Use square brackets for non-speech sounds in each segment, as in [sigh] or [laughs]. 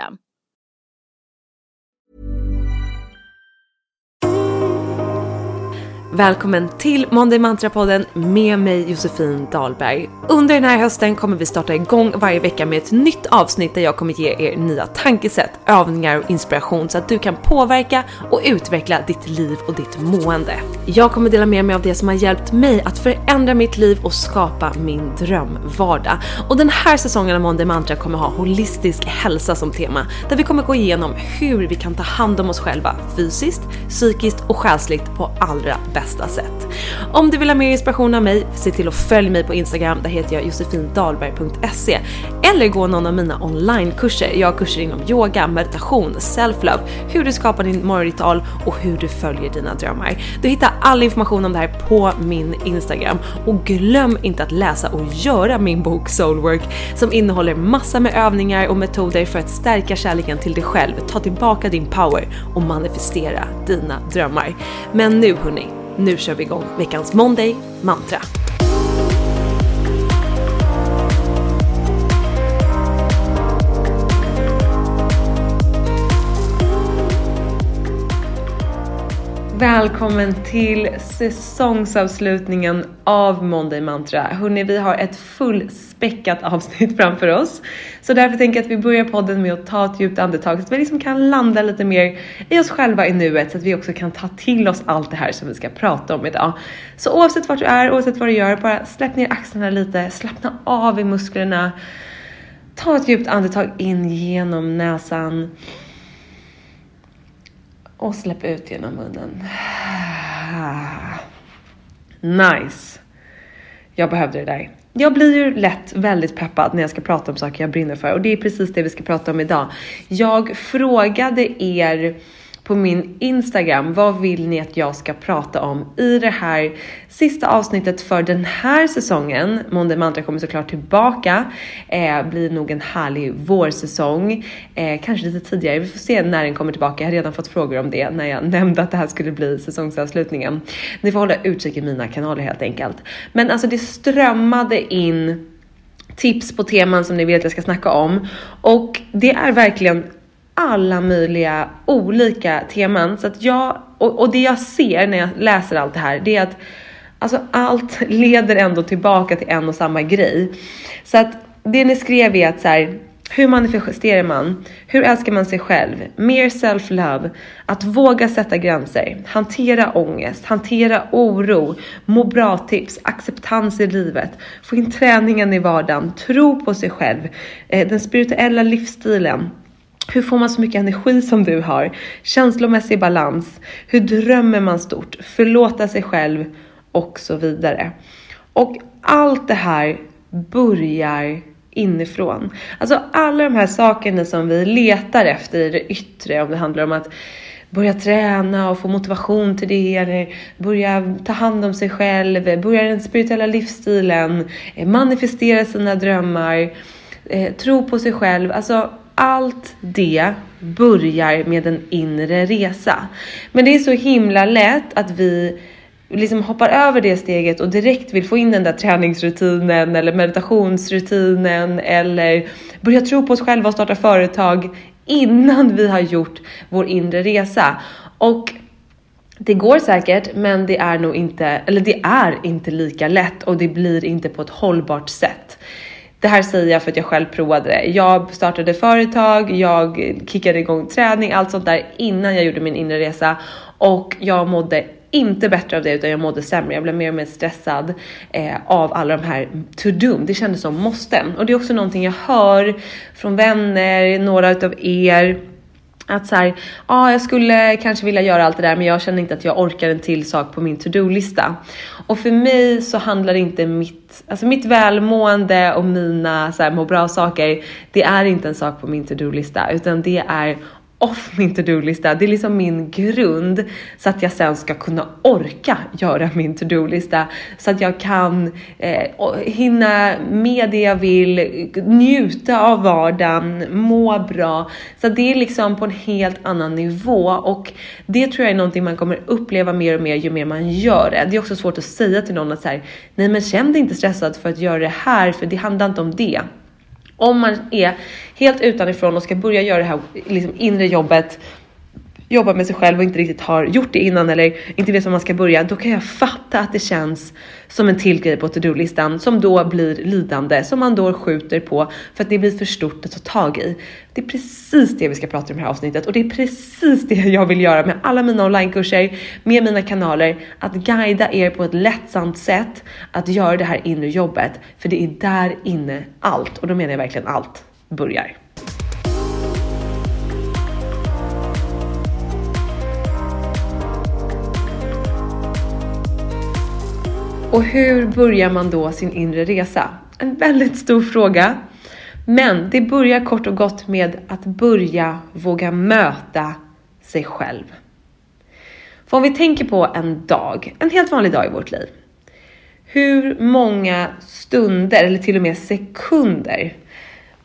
system. Välkommen till Monday Mantra-podden med mig Josefin Dahlberg. Under den här hösten kommer vi starta igång varje vecka med ett nytt avsnitt där jag kommer ge er nya tankesätt, övningar och inspiration så att du kan påverka och utveckla ditt liv och ditt mående. Jag kommer dela med mig av det som har hjälpt mig att förändra mitt liv och skapa min drömvardag. Och den här säsongen av Monday Mantra kommer ha holistisk hälsa som tema där vi kommer gå igenom hur vi kan ta hand om oss själva fysiskt, psykiskt och själsligt på allra bästa bästa sätt. Om du vill ha mer inspiration av mig, se till att följa mig på Instagram, där heter jag josefindalberg.se eller gå någon av mina onlinekurser. Jag har kurser inom yoga, meditation, self-love, hur du skapar din morgonritual och hur du följer dina drömmar. Du hittar all information om det här på min Instagram och glöm inte att läsa och göra min bok Soulwork som innehåller massa med övningar och metoder för att stärka kärleken till dig själv, ta tillbaka din power och manifestera dina drömmar. Men nu hörni, nu kör vi igång veckans Monday Mantra. Välkommen till säsongsavslutningen av Monday Mantra. Hörrni, vi har ett fullspäckat avsnitt framför oss. Så därför tänker jag att vi börjar podden med att ta ett djupt andetag så att vi liksom kan landa lite mer i oss själva i nuet så att vi också kan ta till oss allt det här som vi ska prata om idag. Så oavsett vart du är, oavsett vad du gör, bara släpp ner axlarna lite, slappna av i musklerna. Ta ett djupt andetag in genom näsan och släpp ut genom munnen. Nice. Jag behövde det där. Jag blir ju lätt väldigt peppad när jag ska prata om saker jag brinner för och det är precis det vi ska prata om idag. Jag frågade er på min Instagram. Vad vill ni att jag ska prata om i det här sista avsnittet för den här säsongen? Måndag Mantra kommer såklart tillbaka. Eh, blir nog en härlig vårsäsong. Eh, kanske lite tidigare. Vi får se när den kommer tillbaka. Jag har redan fått frågor om det när jag [laughs] nämnde att det här skulle bli säsongsavslutningen. Ni får hålla utkik i mina kanaler helt enkelt. Men alltså det strömmade in tips på teman som ni vill att jag ska snacka om och det är verkligen alla möjliga olika teman. Så att jag, och, och, det jag ser när jag läser allt det här, det är att alltså allt [laughs] leder ändå tillbaka till en och samma grej. Så att det ni skrev är att så här, hur manifesterar man? Hur älskar man sig själv? Mer self-love. Att våga sätta gränser. Hantera ångest. Hantera oro. Må bra-tips. Acceptans i livet. Få in träningen i vardagen. Tro på sig själv. Eh, den spirituella livsstilen. Hur får man så mycket energi som du har? Känslomässig balans. Hur drömmer man stort? Förlåta sig själv och så vidare. Och allt det här börjar inifrån. Alltså alla de här sakerna som vi letar efter i det yttre, om det handlar om att börja träna och få motivation till det eller börja ta hand om sig själv, börja den spirituella livsstilen, manifestera sina drömmar, eh, tro på sig själv. Alltså allt det börjar med en inre resa. Men det är så himla lätt att vi liksom hoppar över det steget och direkt vill få in den där träningsrutinen eller meditationsrutinen eller börja tro på oss själva och starta företag innan vi har gjort vår inre resa. Och det går säkert, men det är nog inte, eller det är inte lika lätt och det blir inte på ett hållbart sätt. Det här säger jag för att jag själv provade det. Jag startade företag, jag kickade igång träning, allt sånt där innan jag gjorde min inre resa och jag mådde inte bättre av det utan jag mådde sämre. Jag blev mer och mer stressad eh, av alla de här to-do. Det kändes som måsten. Och det är också någonting jag hör från vänner, några utav er. Att så ja ja, jag skulle kanske vilja göra allt det där, men jag känner inte att jag orkar en till sak på min to-do-lista. Och för mig så handlar inte mitt, alltså mitt välmående och mina så här, må bra saker, det är inte en sak på min to-do-lista, utan det är off min to-do-lista. Det är liksom min grund så att jag sen ska kunna orka göra min to-do-lista så att jag kan eh, hinna med det jag vill, njuta av vardagen, må bra. Så det är liksom på en helt annan nivå och det tror jag är någonting man kommer uppleva mer och mer ju mer man gör det. Det är också svårt att säga till någon att så här, nej men känn dig inte stressad för att göra det här för det handlar inte om det. Om man är helt utanifrån och ska börja göra det här liksom, inre jobbet jobbar med sig själv och inte riktigt har gjort det innan eller inte vet var man ska börja, då kan jag fatta att det känns som en till grej på to-do-listan som då blir lidande, som man då skjuter på för att det blir för stort att ta tag i. Det är precis det vi ska prata om i det här avsnittet och det är precis det jag vill göra med alla mina onlinekurser, med mina kanaler, att guida er på ett lättsamt sätt att göra det här inre jobbet. För det är där inne allt, och då menar jag verkligen allt, börjar. Och hur börjar man då sin inre resa? En väldigt stor fråga. Men det börjar kort och gott med att börja våga möta sig själv. För om vi tänker på en dag, en helt vanlig dag i vårt liv. Hur många stunder eller till och med sekunder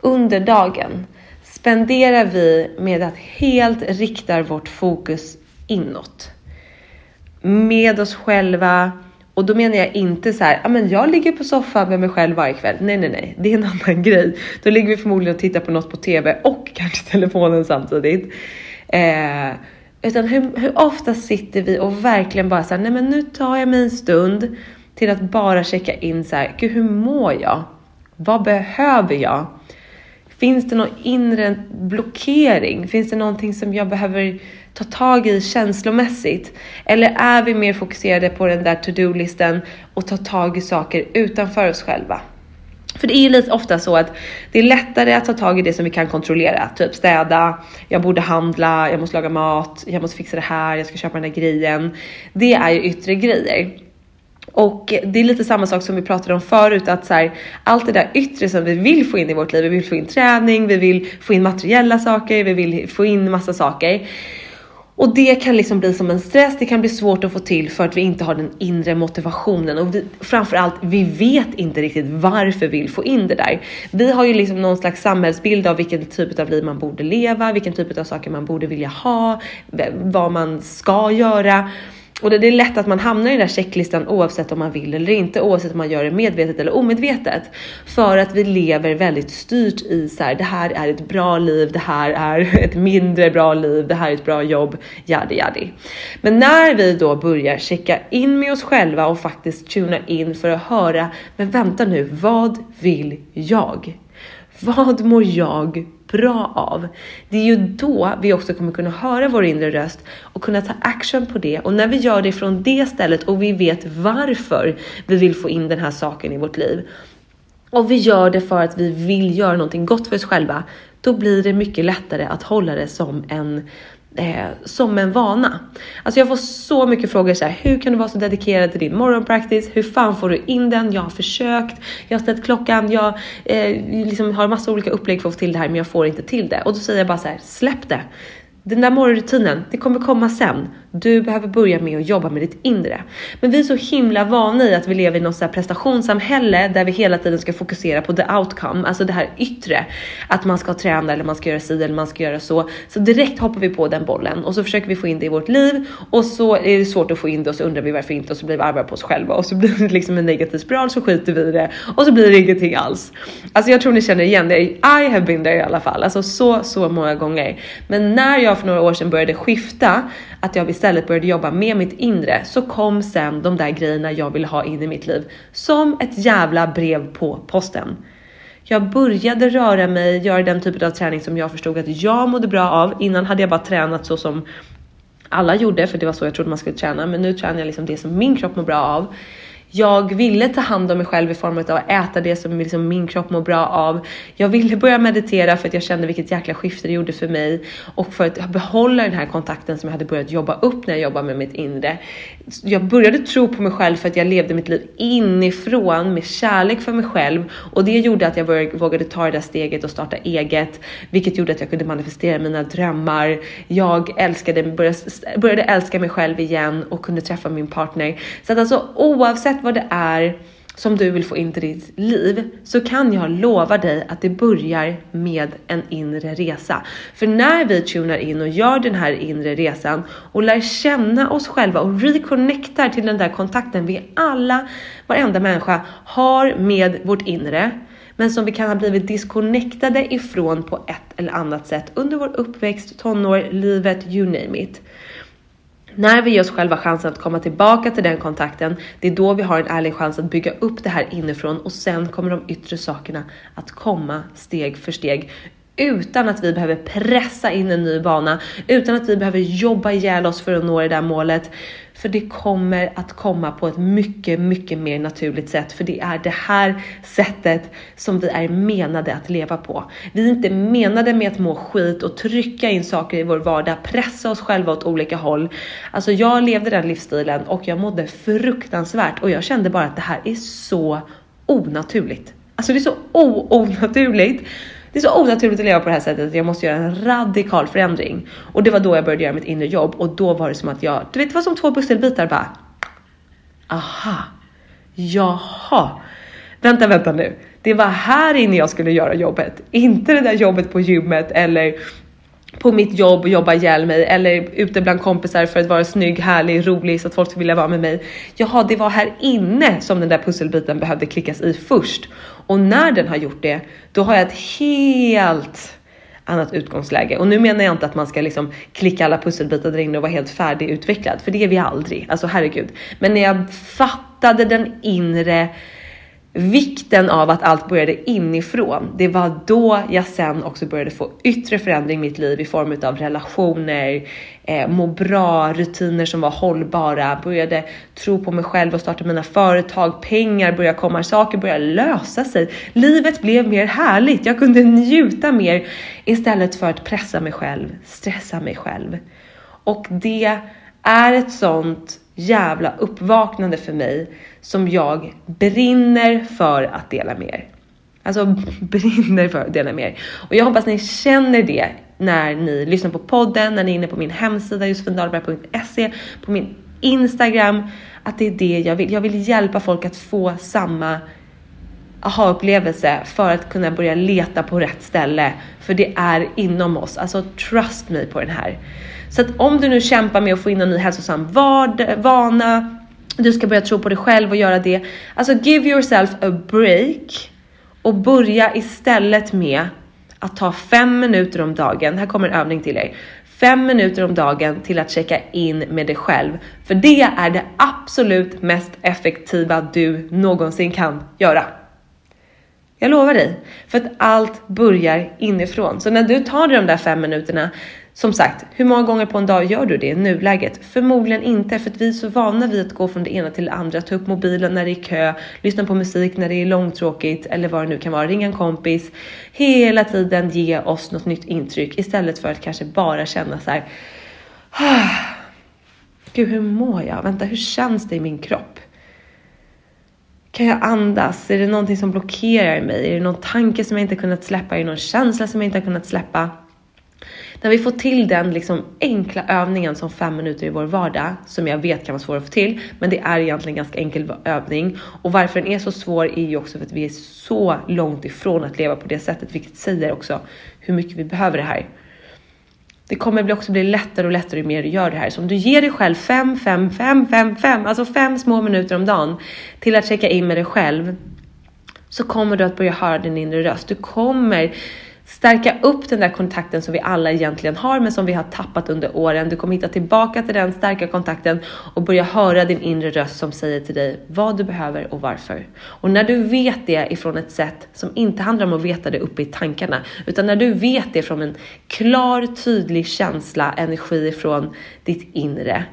under dagen spenderar vi med att helt rikta vårt fokus inåt? Med oss själva, och då menar jag inte så här, ja men jag ligger på soffan med mig själv varje kväll. Nej, nej, nej, det är en [laughs] annan grej. Då ligger vi förmodligen och tittar på något på TV och [laughs] kanske telefonen samtidigt. Eh, utan hur, hur ofta sitter vi och verkligen bara så här, nej men nu tar jag mig en stund till att bara checka in så här, gud hur mår jag? Vad behöver jag? Finns det någon inre blockering? Finns det någonting som jag behöver ta tag i känslomässigt? Eller är vi mer fokuserade på den där to-do-listen och ta tag i saker utanför oss själva? För det är ju lite ofta så att det är lättare att ta tag i det som vi kan kontrollera, typ städa, jag borde handla, jag måste laga mat, jag måste fixa det här, jag ska köpa den där grejen. Det är ju yttre grejer. Och det är lite samma sak som vi pratade om förut, att så här, allt det där yttre som vi vill få in i vårt liv, vi vill få in träning, vi vill få in materiella saker, vi vill få in massa saker. Och det kan liksom bli som en stress, det kan bli svårt att få till för att vi inte har den inre motivationen och vi, framförallt, vi vet inte riktigt varför vi vill få in det där. Vi har ju liksom någon slags samhällsbild av vilken typ av liv man borde leva, vilken typ av saker man borde vilja ha, vad man ska göra. Och det, är lätt att man hamnar i den där checklistan oavsett om man vill eller inte, oavsett om man gör det medvetet eller omedvetet. För att vi lever väldigt styrt i så här, det här är ett bra liv, det här är [laughs] ett mindre bra liv, det här är ett bra jobb, yadi yadi. Men när vi då börjar checka in med oss själva och faktiskt tuna in för att höra, men vänta nu, vad vill jag? Vad mår jag bra av? Det är ju då vi också kommer kunna höra vår inre röst och kunna ta action på det. Och när vi gör det från det stället och vi vet varför vi vill få in den här saken i vårt liv och vi gör det för att vi vill göra någonting gott för oss själva, då blir det mycket lättare att hålla det som en eh, som en vana. Alltså jag får så mycket frågor så här, hur kan du vara så dedikerad till din morgonpractice? Hur fan får du in den? Jag har försökt, jag har ställt klockan, jag eh, liksom har massa olika upplägg för att få till det här men jag får inte till det. Och då säger jag bara så här, släpp det. Den där morgonrutinen, det kommer komma sen. Du behöver börja med att jobba med ditt inre. Men vi är så himla vana i att vi lever i något så prestationssamhälle där vi hela tiden ska fokusera på the outcome, alltså det här yttre. Att man ska träna eller man ska göra si eller man ska göra så. Så direkt hoppar vi på den bollen och så försöker vi få in det i vårt liv och så är det svårt att få in det och så undrar vi varför inte och så blir vi arga på oss själva och så blir det liksom en negativ spiral så skiter vi i det och så blir det ingenting alls. Alltså jag tror ni känner igen det. I have been there i alla fall, alltså så, så många gånger. Men när jag jag för några år sedan började skifta att jag istället började jobba med mitt inre så kom sen de där grejerna jag ville ha in i mitt liv som ett jävla brev på posten. Jag började röra mig, göra den typen av träning som jag förstod att jag mådde bra av. Innan hade jag bara tränat så som alla gjorde, för det var så jag trodde man skulle träna. Men nu tränar jag liksom det som min kropp mår bra av. Jag ville ta hand om mig själv i form av att äta det som liksom min kropp mår bra av. Jag ville börja meditera för att jag kände vilket jäkla skifte det gjorde för mig och för att behålla den här kontakten som jag hade börjat jobba upp när jag jobbade med mitt inre. Jag började tro på mig själv för att jag levde mitt liv inifrån med kärlek för mig själv och det gjorde att jag vågade ta det där steget och starta eget, vilket gjorde att jag kunde manifestera mina drömmar. Jag älskade, började, började älska mig själv igen och kunde träffa min partner. Så att alltså oavsett vad det är som du vill få in till ditt liv så kan jag lova dig att det börjar med en inre resa. För när vi tunar in och gör den här inre resan och lär känna oss själva och reconnectar till den där kontakten vi alla, varenda människa har med vårt inre men som vi kan ha blivit disconnectade ifrån på ett eller annat sätt under vår uppväxt, tonår, livet, you name it. När vi ger oss själva chansen att komma tillbaka till den kontakten, det är då vi har en ärlig chans att bygga upp det här inifrån och sen kommer de yttre sakerna att komma steg för steg utan att vi behöver pressa in en ny bana, utan att vi behöver jobba ihjäl oss för att nå det där målet. För det kommer att komma på ett mycket, mycket mer naturligt sätt. För det är det här sättet som vi är menade att leva på. Vi är inte menade med att må skit och trycka in saker i vår vardag, pressa oss själva åt olika håll. Alltså jag levde den livsstilen och jag mådde fruktansvärt och jag kände bara att det här är så onaturligt. Alltså det är så onaturligt det är så onaturligt att leva på det här sättet att jag måste göra en radikal förändring. Och det var då jag började göra mitt inre jobb och då var det som att jag, du vet det var som två pusselbitar bara. Aha, jaha. Vänta, vänta nu. Det var här inne jag skulle göra jobbet, inte det där jobbet på gymmet eller på mitt jobb och jobba ihjäl mig eller ute bland kompisar för att vara snygg, härlig, rolig så att folk skulle vilja vara med mig. Jaha, det var här inne som den där pusselbiten behövde klickas i först och när den har gjort det, då har jag ett helt annat utgångsläge. Och nu menar jag inte att man ska liksom klicka alla pusselbitar där inne och vara helt färdigutvecklad, för det är vi aldrig. Alltså herregud. Men när jag fattade den inre vikten av att allt började inifrån. Det var då jag sen också började få yttre förändring i mitt liv i form av relationer, eh, må bra, rutiner som var hållbara, började tro på mig själv och starta mina företag, pengar började komma, saker började lösa sig. Livet blev mer härligt. Jag kunde njuta mer istället för att pressa mig själv, stressa mig själv. Och det är ett sånt jävla uppvaknande för mig som jag brinner för att dela med er. Alltså [laughs] brinner för att dela med er. Och jag hoppas ni känner det när ni lyssnar på podden, när ni är inne på min hemsida josefindalberg.se, på min Instagram, att det är det jag vill. Jag vill hjälpa folk att få samma aha-upplevelse för att kunna börja leta på rätt ställe. För det är inom oss. Alltså trust me på den här. Så att om du nu kämpar med att få in en ny hälsosam vana, du ska börja tro på dig själv och göra det. Alltså give yourself a break och börja istället med att ta fem minuter om dagen. Här kommer en övning till er. Fem minuter om dagen till att checka in med dig själv. För det är det absolut mest effektiva du någonsin kan göra. Jag lovar dig, för att allt börjar inifrån. Så när du tar de där fem minuterna, som sagt, hur många gånger på en dag gör du det i nuläget? Förmodligen inte, för att vi är så vana vid att gå från det ena till det andra, ta upp mobilen när det är kö, lyssna på musik när det är långtråkigt eller vad det nu kan vara, ringa en kompis. Hela tiden ge oss något nytt intryck istället för att kanske bara känna så här ah, Gud, hur mår jag? Vänta, hur känns det i min kropp? Kan jag andas? Är det någonting som blockerar mig? Är det någon tanke som jag inte kunnat släppa? Är det någon känsla som jag inte har kunnat släppa? När vi får till den liksom enkla övningen som fem minuter i vår vardag, som jag vet kan vara svår att få till, men det är egentligen en ganska enkel övning. Och varför den är så svår är ju också för att vi är så långt ifrån att leva på det sättet, vilket säger också hur mycket vi behöver det här. Det kommer också bli lättare och lättare ju mer du gör det här. Så om du ger dig själv 5, 5, 5, 5, 5, alltså 5 små minuter om dagen till att checka in med dig själv så kommer du att börja höra din inre röst. Du kommer stärka upp den där kontakten som vi alla egentligen har men som vi har tappat under åren. Du kommer hitta tillbaka till den starka kontakten och börja höra din inre röst som säger till dig vad du behöver och varför. Och när du vet det ifrån ett sätt som inte handlar om att veta det uppe i tankarna utan när du vet det från en klar, tydlig känsla, energi från ditt inre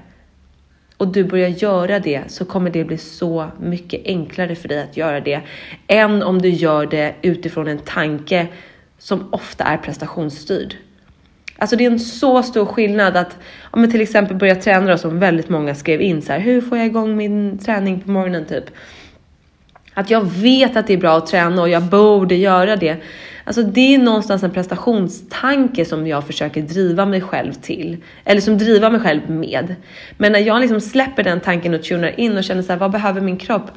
och du börjar göra det så kommer det bli så mycket enklare för dig att göra det än om du gör det utifrån en tanke som ofta är prestationsstyrd. Alltså det är en så stor skillnad att om man till exempel börja träna då, som väldigt många skrev in så här, hur får jag igång min träning på morgonen typ? Att jag vet att det är bra att träna och jag borde göra det. Alltså det är någonstans en prestationstanke som jag försöker driva mig själv till. Eller som driva mig själv med. Men när jag liksom släpper den tanken och tunar in och känner så här, vad behöver min kropp?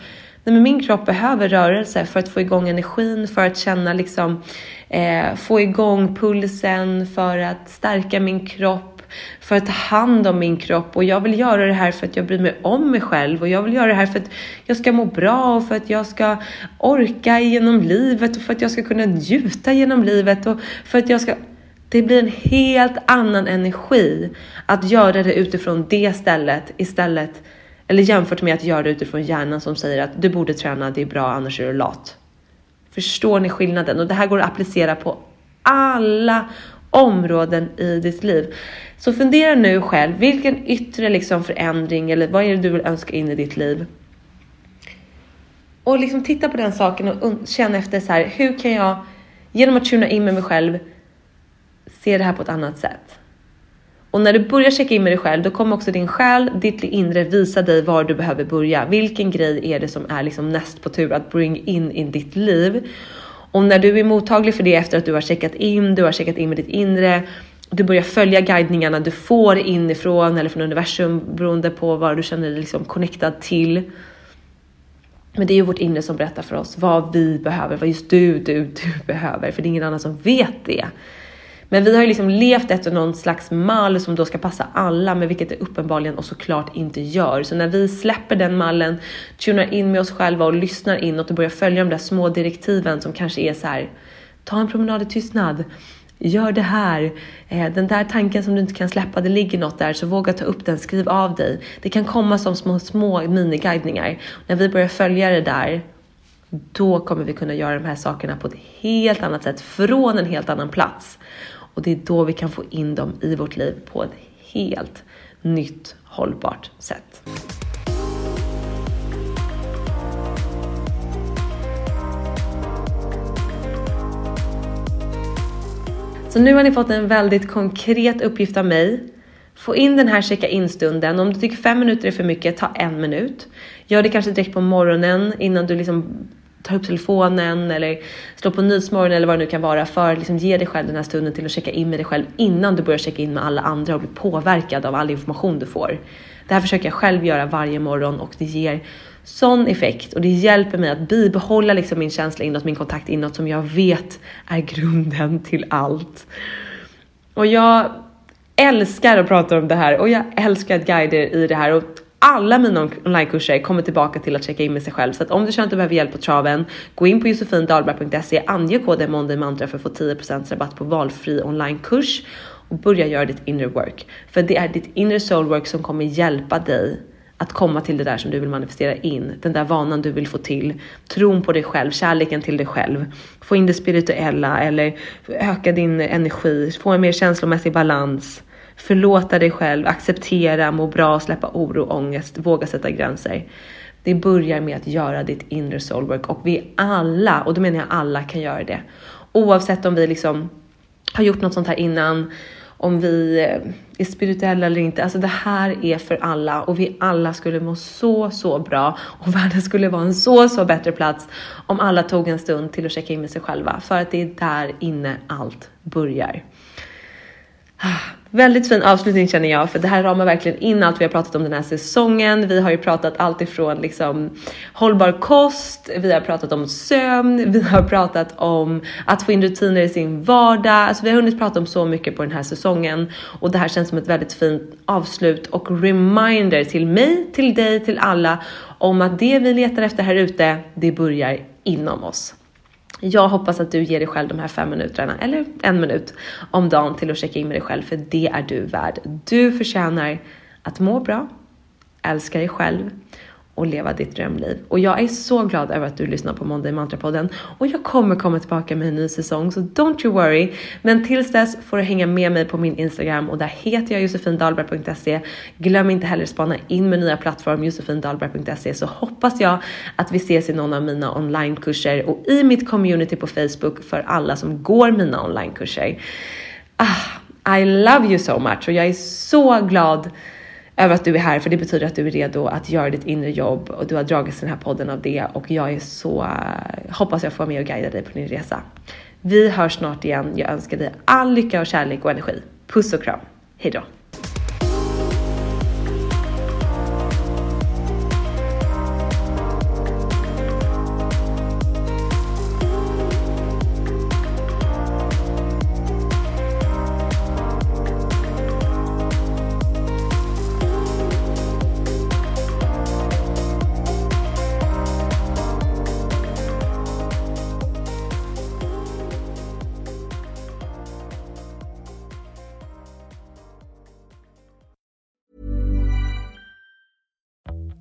Nej, men min kropp behöver rörelse för att få igång energin, för att känna liksom, eh, få igång pulsen, för att stärka min kropp, för att ta hand om min kropp. Och jag vill göra det här för att jag bryr mig om mig själv. Och jag vill göra det här för att jag ska må bra och för att jag ska orka genom livet och för att jag ska kunna njuta genom livet och för att jag ska det blir en helt annan energi att göra det utifrån det stället istället eller jämfört med att göra det utifrån hjärnan som säger att du borde träna, det är bra, annars är du lat. Förstår ni skillnaden? Och det här går att applicera på alla områden i ditt liv. Så fundera nu själv, vilken yttre liksom förändring eller vad är det du vill önska in i ditt liv? Och liksom titta på den saken och känna efter så här, hur kan jag genom att tuna in med mig själv se det här på ett annat sätt? Och när du börjar checka in med dig själv, då kommer också din själ, ditt inre visa dig var du behöver börja. Vilken grej är det som är liksom näst på tur att bring in i ditt liv? Och när du är mottaglig för det efter att du har checkat in, du har checkat in med ditt inre, du börjar följa guidningarna du får inifrån eller från universum beroende på vad du känner dig liksom connectad till. Men det är ju vårt inre som berättar för oss vad vi behöver, vad just du, du, du behöver, för det är ingen annan som vet det. Men vi har ju liksom levt efter någon slags mall som då ska passa alla, men vilket det uppenbarligen och såklart inte gör. Så när vi släpper den mallen, tunar in med oss själva och lyssnar inåt och börjar följa de där små direktiven som kanske är så här, ta en promenad i tystnad, gör det här, eh, den där tanken som du inte kan släppa, det ligger något där, så våga ta upp den, skriv av dig. Det kan komma som små, små miniguidningar. När vi börjar följa det där, då kommer vi kunna göra de här sakerna på ett helt annat sätt, från en helt annan plats. Och det är då vi kan få in dem i vårt liv på ett helt nytt hållbart sätt. Så nu har ni fått en väldigt konkret uppgift av mig. Få in den här checka in-stunden. Om du tycker fem minuter är för mycket, ta en minut. Gör det kanske direkt på morgonen innan du liksom tar upp telefonen eller slår på Nyhetsmorgon eller vad det nu kan vara för att liksom ge dig själv den här stunden till att checka in med dig själv innan du börjar checka in med alla andra och bli påverkad av all information du får. Det här försöker jag själv göra varje morgon och det ger sån effekt och det hjälper mig att bibehålla liksom min känsla inåt, min kontakt inåt som jag vet är grunden till allt. Och jag älskar att prata om det här och jag älskar att guida er i det här och alla mina onlinekurser kommer tillbaka till att checka in med sig själv. Så att om du känner att du behöver hjälp på traven, gå in på josefindalberg.se, ange koden “mondaymantra” för att få 10% rabatt på valfri onlinekurs och börja göra ditt inner work. För det är ditt inner soul work som kommer hjälpa dig att komma till det där som du vill manifestera in, den där vanan du vill få till, tron på dig själv, kärleken till dig själv, få in det spirituella eller öka din energi, få en mer känslomässig balans, Förlåta dig själv, acceptera, må bra, släppa oro, ångest, våga sätta gränser. Det börjar med att göra ditt inre soulwork och vi alla, och då menar jag alla, kan göra det. Oavsett om vi liksom har gjort något sånt här innan, om vi eh, är spirituella eller inte. Alltså det här är för alla och vi alla skulle må så, så bra och [laughs] världen skulle vara en så, så bättre plats om alla tog en stund till att checka in med sig själva för att det är där inne allt börjar. Väldigt fin avslutning känner jag, för det här ramar verkligen in allt vi har pratat om den här säsongen. Vi har ju pratat allt ifrån liksom hållbar kost, vi har pratat om sömn, vi har pratat om att få in rutiner i sin vardag. Alltså vi har hunnit prata om så mycket på den här säsongen och det här känns som ett väldigt fint avslut och reminder till mig, till dig, till alla om att det vi letar efter här ute, det börjar inom oss. Jag hoppas att du ger dig själv de här fem minuterna eller en minut om dagen till att checka in med dig själv för det är du värd. Du förtjänar att må bra, älska dig själv och leva ditt drömliv. Och jag är så glad över att du lyssnar på Måndag Mantra-podden och jag kommer komma tillbaka med en ny säsong så don't you worry. Men tills dess får du hänga med mig på min Instagram och där heter jag josefindalberg.se. Glöm inte heller spana in min nya plattform josefindalberg.se så hoppas jag att vi ses i någon av mina onlinekurser och i mitt community på Facebook för alla som går mina onlinekurser. Ah, I love you so much och jag är så glad över att du är här för det betyder att du är redo att göra ditt inre jobb och du har dragits den här podden av det och jag är så, hoppas jag får vara med och guida dig på din resa. Vi hörs snart igen. Jag önskar dig all lycka och kärlek och energi. Puss och kram. Hejdå.